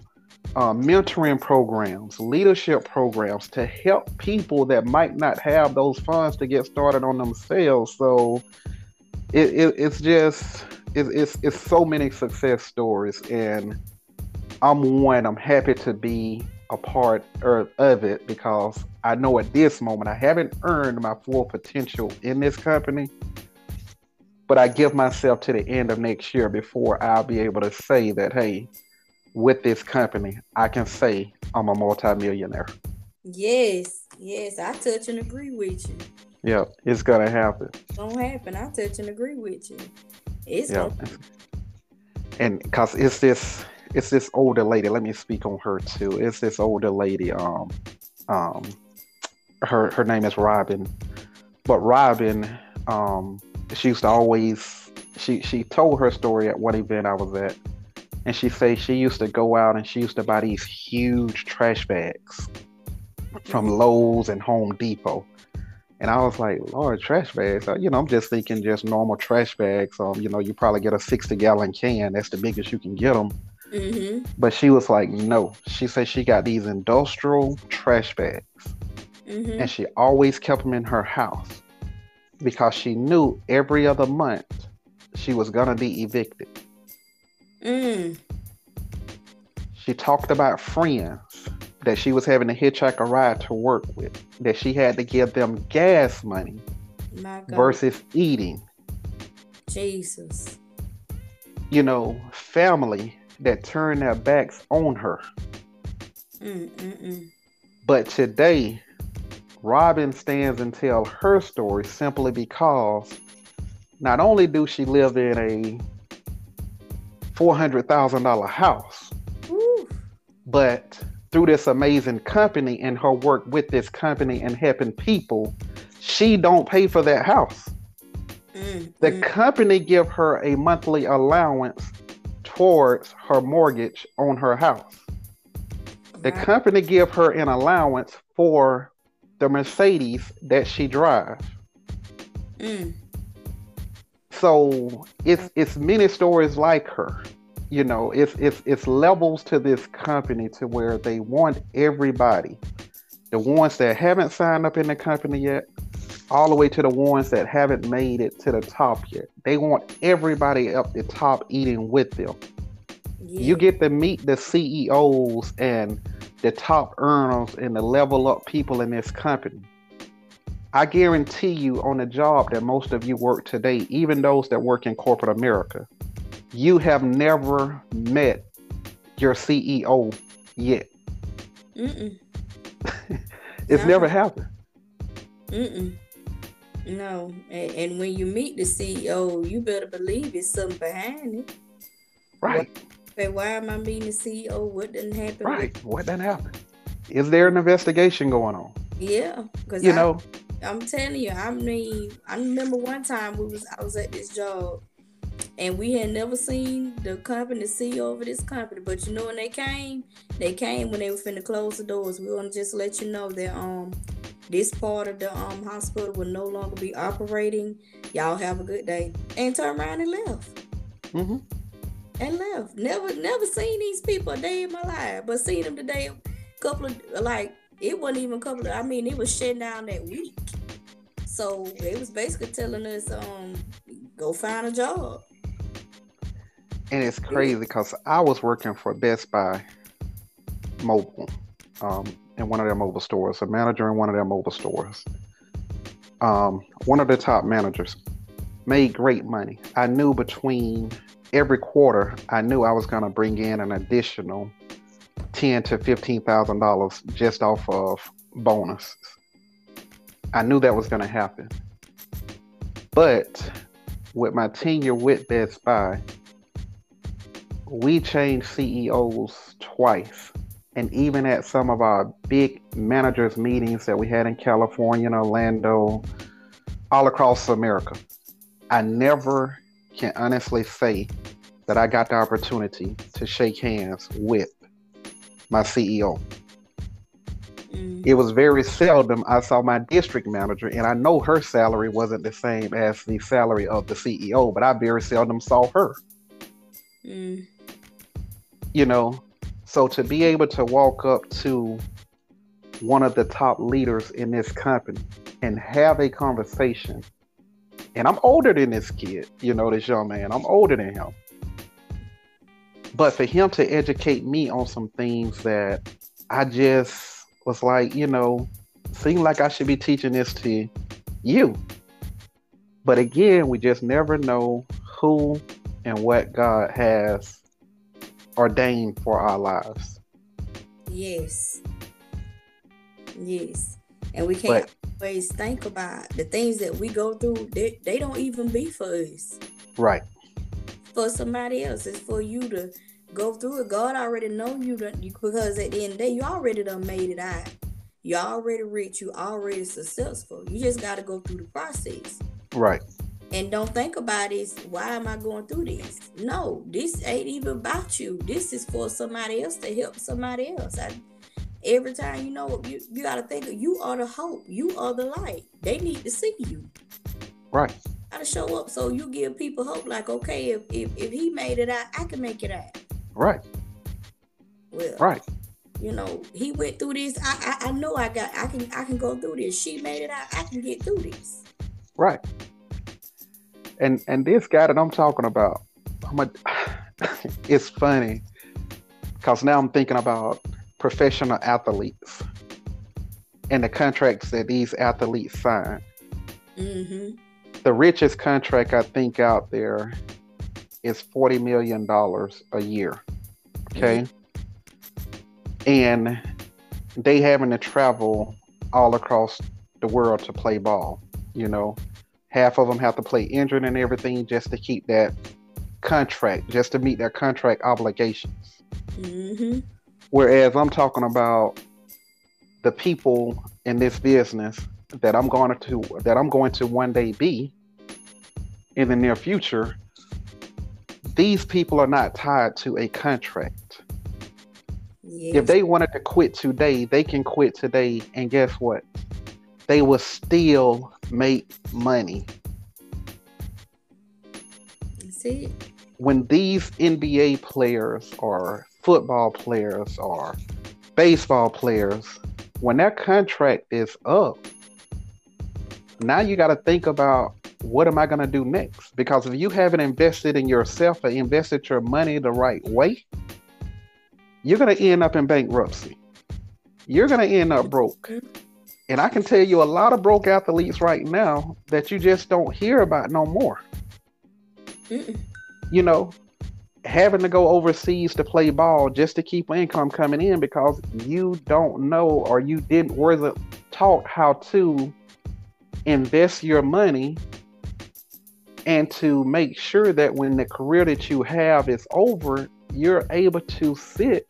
uh, mentoring programs, leadership programs to help people that might not have those funds to get started on themselves. So it, it, it's just it, it's it's so many success stories, and I'm one. I'm happy to be a part er, of it because I know at this moment I haven't earned my full potential in this company. But I give myself to the end of next year before I'll be able to say that, hey, with this company, I can say I'm a multimillionaire. Yes, yes, I touch and agree with you. Yeah, it's gonna happen. It's gonna happen. I touch and agree with you. It's yeah. Gonna... And because it's this, it's this older lady. Let me speak on her too. It's this older lady. Um, um, her her name is Robin, but Robin, um, she used to always she she told her story at one event I was at and she says she used to go out and she used to buy these huge trash bags from Lowe's and Home Depot. And I was like, Lord, trash bags. You know, I'm just thinking just normal trash bags. Um, you know, you probably get a 60 gallon can. That's the biggest you can get them. Mm-hmm. But she was like, no. She said she got these industrial trash bags. Mm-hmm. And she always kept them in her house because she knew every other month she was going to be evicted. Mm. She talked about friends that she was having to hitchhike a ride to work with, that she had to give them gas money versus eating. Jesus. You know, family that turned their backs on her. Mm-mm-mm. But today, Robin stands and tell her story simply because not only do she live in a $400,000 house, but through this amazing company and her work with this company and helping people, she don't pay for that house. Mm, The mm. company give her a monthly allowance towards her mortgage on her house. The company give her an allowance for the Mercedes that she drives. Mm. So it's it's many stories like her. You know, it's it's it's levels to this company to where they want everybody, the ones that haven't signed up in the company yet, all the way to the ones that haven't made it to the top yet. They want everybody up the top eating with them. Yeah. You get to meet the CEOs and the top earners and the level up people in this company. I guarantee you on the job that most of you work today, even those that work in corporate America, you have never met your CEO yet. Mm-mm. It's No. never happened. Mm-mm. No. And, and when you meet the CEO, you better believe it's something behind it. Right, Say, why am I meeting the CEO? What didn't happen? right. What didn't happen? Is there an investigation going on? Yeah. Because You know, I'm telling you, I mean, I remember one time we was I was at this job and we had never seen the company, the CEO of this company. But you know when they came, they came when they were finna close the doors. We wanna just let you know that um this part of the um hospital will no longer be operating. Y'all have a good day. And turn around and left. hmm And left. Never never seen these people a day in my life. But seen them today couple of like it wasn't even a couple of I mean it was shutting down that week. So they was basically telling us, um, go find a job. and it's crazy because I was working for Best Buy Mobile, um, in one of their mobile stores, a manager in one of their mobile stores. Um, one of the top managers made great money. I knew between every quarter, I knew I was going to bring in an additional ten to fifteen thousand dollars just off of bonuses. I knew that was going to happen, but with my tenure with Best Buy, we changed CEOs twice. And even at some of our big managers meetings that we had in California and Orlando, all across America, I never can honestly say that I got the opportunity to shake hands with my CEO. Mm, It was very seldom I saw my district manager, and I know her salary wasn't the same as the salary of the CEO, but I very seldom saw her. mm, you know so to be able to walk up to one of the top leaders in this company and have a conversation and i'm older than this kid you know this young man i'm older than him. But for him to educate me on some things that i just was like you know seemed like i should be teaching this to you. But again we just never know who and what god has ordained for our lives. yes. Yes. And we can't always think about the things that we go through. They, they don't even be for us. Right, For somebody else. It's for you to go through it. God already know you, done- you because at the end of the day, you already done made it out. You already rich. You already successful. You just got to go through the process. right, and don't think about this why am i going through this? No this ain't even about you. This is for somebody else to help somebody else. I, every time you know you, you got to think of you are the hope. You are the light. They need to see you. Right, got to show up so you give people hope like okay if, if if he made it out i can make it out. Right, well right, you know he went through this. I, I i know i got i can i can go through this. She made it out. I can get through this. Right. And and this guy that I'm talking about, I'm a, it's funny because now I'm thinking about professional athletes and the contracts that these athletes sign. Mm-hmm. The richest contract I think out there is forty million dollars a year. Okay, mm-hmm. and they having to travel all across the world to play ball. You know, half of them have to play injured and everything just to keep that contract, just to meet their contract obligations. Mm-hmm. Whereas I'm talking about the people in this business that I'm going to that I'm going to one day be in the near future. These people are not tied to a contract. Yes. If they wanted to quit today, they can quit today, and guess what? They will still make money. See, when these NBA players or football players or baseball players, when their contract is up, now you got to think about what am I going to do next? Because if you haven't invested in yourself or invested your money the right way, you're going to end up in bankruptcy. You're going to end up broke. And I can tell you a lot of broke athletes right now that you just don't hear about no more. Mm-mm. You know, having to go overseas to play ball just to keep income coming in because you don't know or you didn't wasn't taught how to invest your money and to make sure that when the career that you have is over, you're able to sit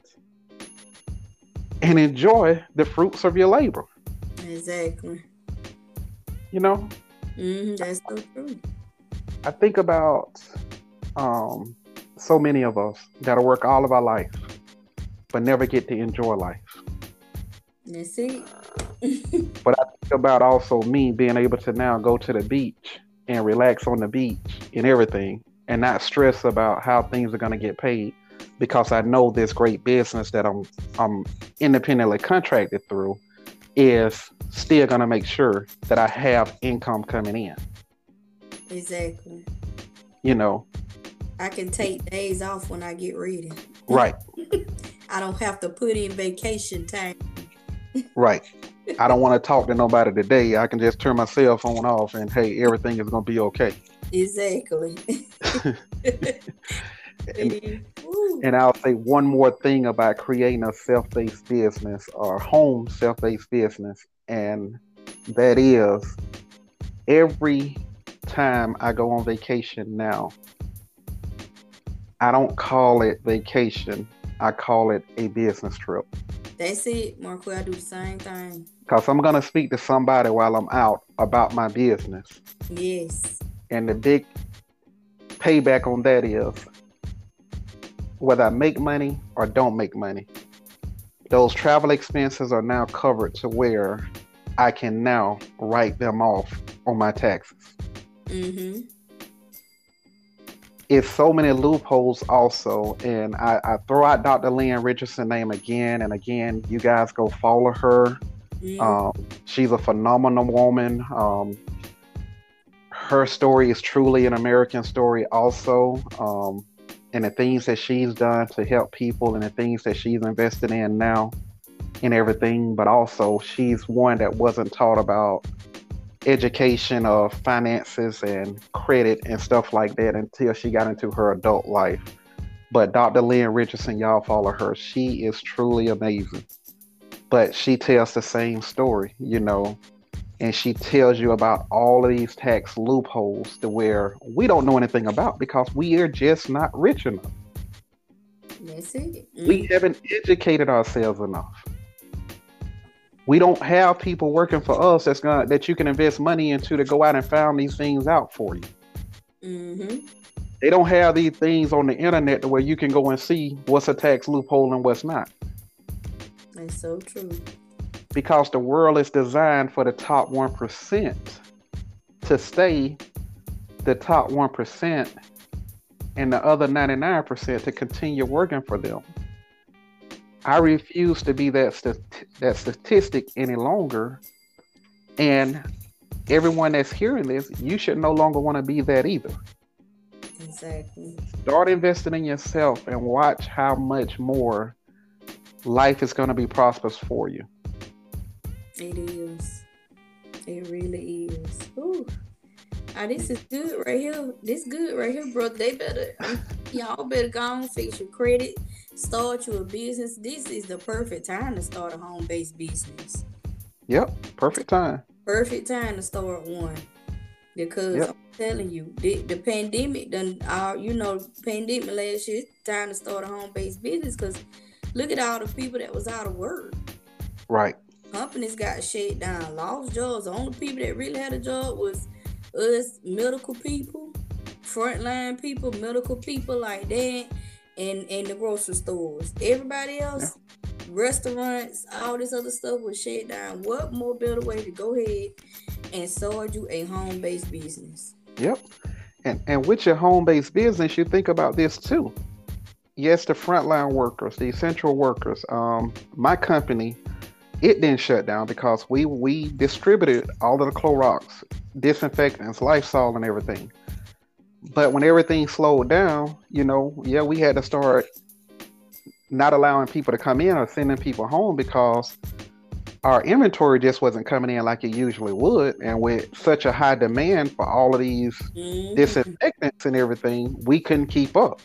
and enjoy the fruits of your labor. Exactly. You know? Mm-hmm, that's so true. I think about um, so many of us that work all of our life, but never get to enjoy life. That's it. but I think about also me being able to now go to the beach and relax on the beach and everything and not stress about how things are going to get paid because I know this great business that I'm I'm independently contracted through is still going to make sure that I have income coming in. Exactly. You know, I can take days off when I get ready. Right. I don't have to put in vacation time. right. I don't want to talk to nobody today. I can just turn my cell phone off and hey, everything is going to be okay. Exactly. and, and, I'll say one more thing about creating a self-based business or home self-based business, and that is every time I go on vacation now, I don't call it vacation. I call it a business trip. That's it, Marco. I do the same thing. Because I'm going to speak to somebody while I'm out about my business. Yes. And the big payback on that is whether I make money or don't make money, those travel expenses are now covered to where I can now write them off on my taxes. Mm-hmm. It's so many loopholes also and I, I, throw out dr lynn richardson name again and again. You guys go follow her. Mm-hmm. um, she's a phenomenal woman. Um, her story is truly an american story also. Um, and the things that she's done to help people and the things that she's invested in now and everything but also she's one that wasn't taught about education of finances and credit and stuff like that until she got into her adult life. But Dr. Lynn Richardson, y'all follow her. She is truly amazing. But she tells the same story, you know, and she tells you about all of these tax loopholes to where we don't know anything about because we are just not rich enough. That's it. Mm. We haven't educated ourselves enough we don't have people working for us that's gonna that you can invest money into to go out and find these things out for you. Mm-hmm. They don't have these things on the internet to where you can go and see what's a tax loophole and what's not. That's so true. Because the world is designed for the top one percent to stay the top one percent and the other 99% to continue working for them. I refuse to be that st- that statistic any longer. And everyone that's hearing this, you should no longer want to be that either. Exactly. Start investing in yourself and watch how much more life is going to be prosperous for you. It is. It really is. Ooh. Ah, this is good right here. This good right here, bro. They better, y'all better go and fix your credit, start your business. This is the perfect time to start a home based business. Yep, perfect time. Perfect time to start one because yep. I'm telling you, the, the pandemic done. Uh, you know, pandemic last year. Time to start a home based business because look at all the people that was out of work. Right. Companies got shut down, lost jobs. The only people that really had a job was us medical people, frontline people, medical people like that, and and the grocery stores. Everybody else, yeah. restaurants, all this other stuff was shut down. What more better way to go ahead and start you a home based business? Yep. And and with your home based business, you think about this too. Yes, the frontline workers, the essential workers. Um, my company, it didn't shut down because we we distributed all of the Clorox, disinfectants, Lysol, and everything. But when everything slowed down, you know, yeah, we had to start not allowing people to come in or sending people home because our inventory just wasn't coming in like it usually would. And with such a high demand for all of these mm-hmm. disinfectants and everything, we couldn't keep up.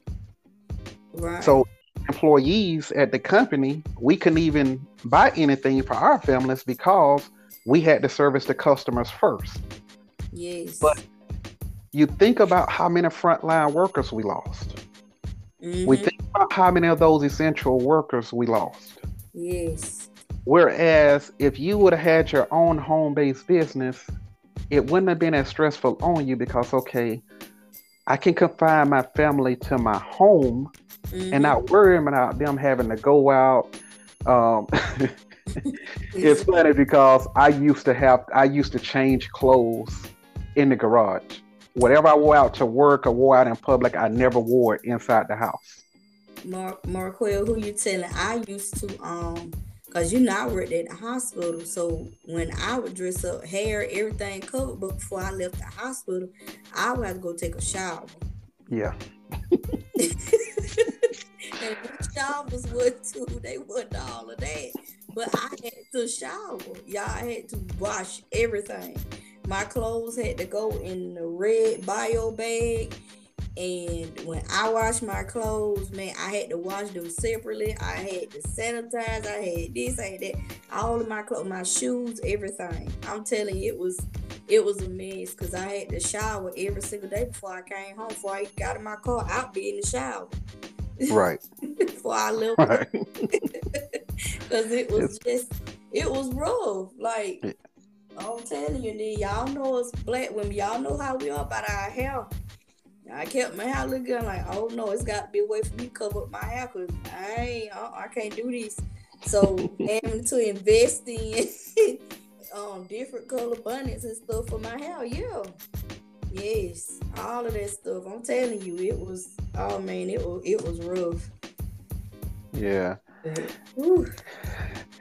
Right. So employees at the company, we couldn't even buy anything for our families because we had to service the customers first. Yes. But you think about how many frontline workers we lost. Mm-hmm. We think about how many of those essential workers we lost. Yes. Whereas if you would have had your own home based business, it wouldn't have been as stressful on you because, okay, I can confine my family to my home mm-hmm. and not worry about them having to go out. Um, it's funny because I used to have, I used to change clothes in the garage. Whatever I wore out to work or wore out in public, I never wore it inside the house. Mark Marquel, who you telling? I used to um Cause you know I worked at the hospital, so when I would dress up, hair, everything covered, but before I left the hospital, I would have to go take a shower. Yeah. and showers were too. They wasn't all of that, but I had to shower. Y'all had to wash everything. My clothes had to go in the red bio bag and when I wash my clothes, man, I had to wash them separately. I had to sanitize. I had this, I had that. All of my clothes, my shoes, everything. I'm telling you, it was it was a mess because I had to shower every single day before I came home. Before I got in my car, I'd be in the shower. Right. before I left. Right. Because it was it's... just it was rough. Like yeah. I'm telling you, y'all know us black women. Y'all know how we are about our hair. I kept my hair looking like, oh no, it's got to be a way for me to cover up my hair because I ain't, I, I can't do this. So having to invest in um different color bonnets and stuff for my hair, yeah, yes, all of that stuff. I'm telling you, it was, oh man, it was, it was rough. Yeah.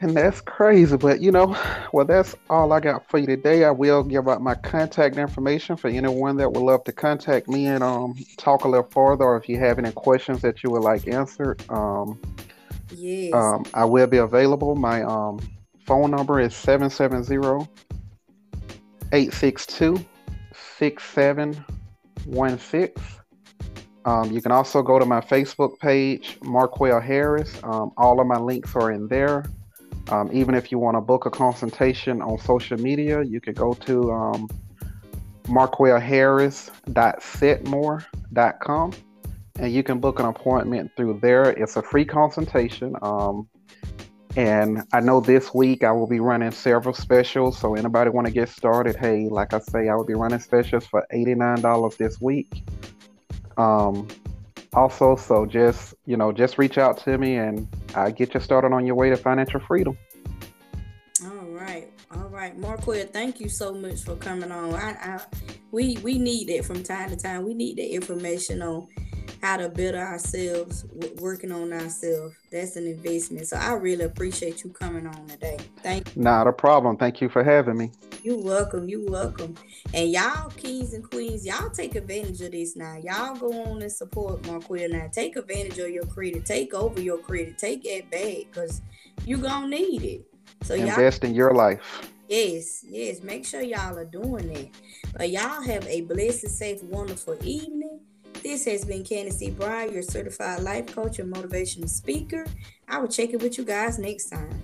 And that's crazy, but you know, well, that's all I got for you today. I will give out my contact information for anyone that would love to contact me and um talk a little further, or if you have any questions that you would like answered. Um, yes. Um, I will be available. My um phone number is 770 862 6716. Um, you can also go to my Facebook page, Marquel Harris. Um, all of my links are in there. Um, even if you want to book a consultation on social media, you can go to um, marquelharris.setmore.com and you can book an appointment through there. It's a free consultation. Um, and I know this week I will be running several specials. So anybody want to get started, hey, like I say, I will be running specials for $89 this week. Um, also, so just you know, just reach out to me and I get you started on your way to financial freedom. All right, all right, Marquel, thank you so much for coming on. I, I, we we need it from time to time. We need the information on how to better ourselves, working on ourselves. That's an investment. So I really appreciate you coming on today. Thank you. Not a problem. Thank you for having me. You're welcome. You're welcome. And y'all, kings and queens, y'all take advantage of this now. Y'all go on and support Marquita now. Take advantage of your credit. Take over your credit. Take it back because you're going to need it. So invest in your life. Yes, yes. Make sure y'all are doing that. But y'all have a blessed, safe, wonderful evening. This has been Candis D. Brown, your certified life coach and motivational speaker. I will check it with you guys next time.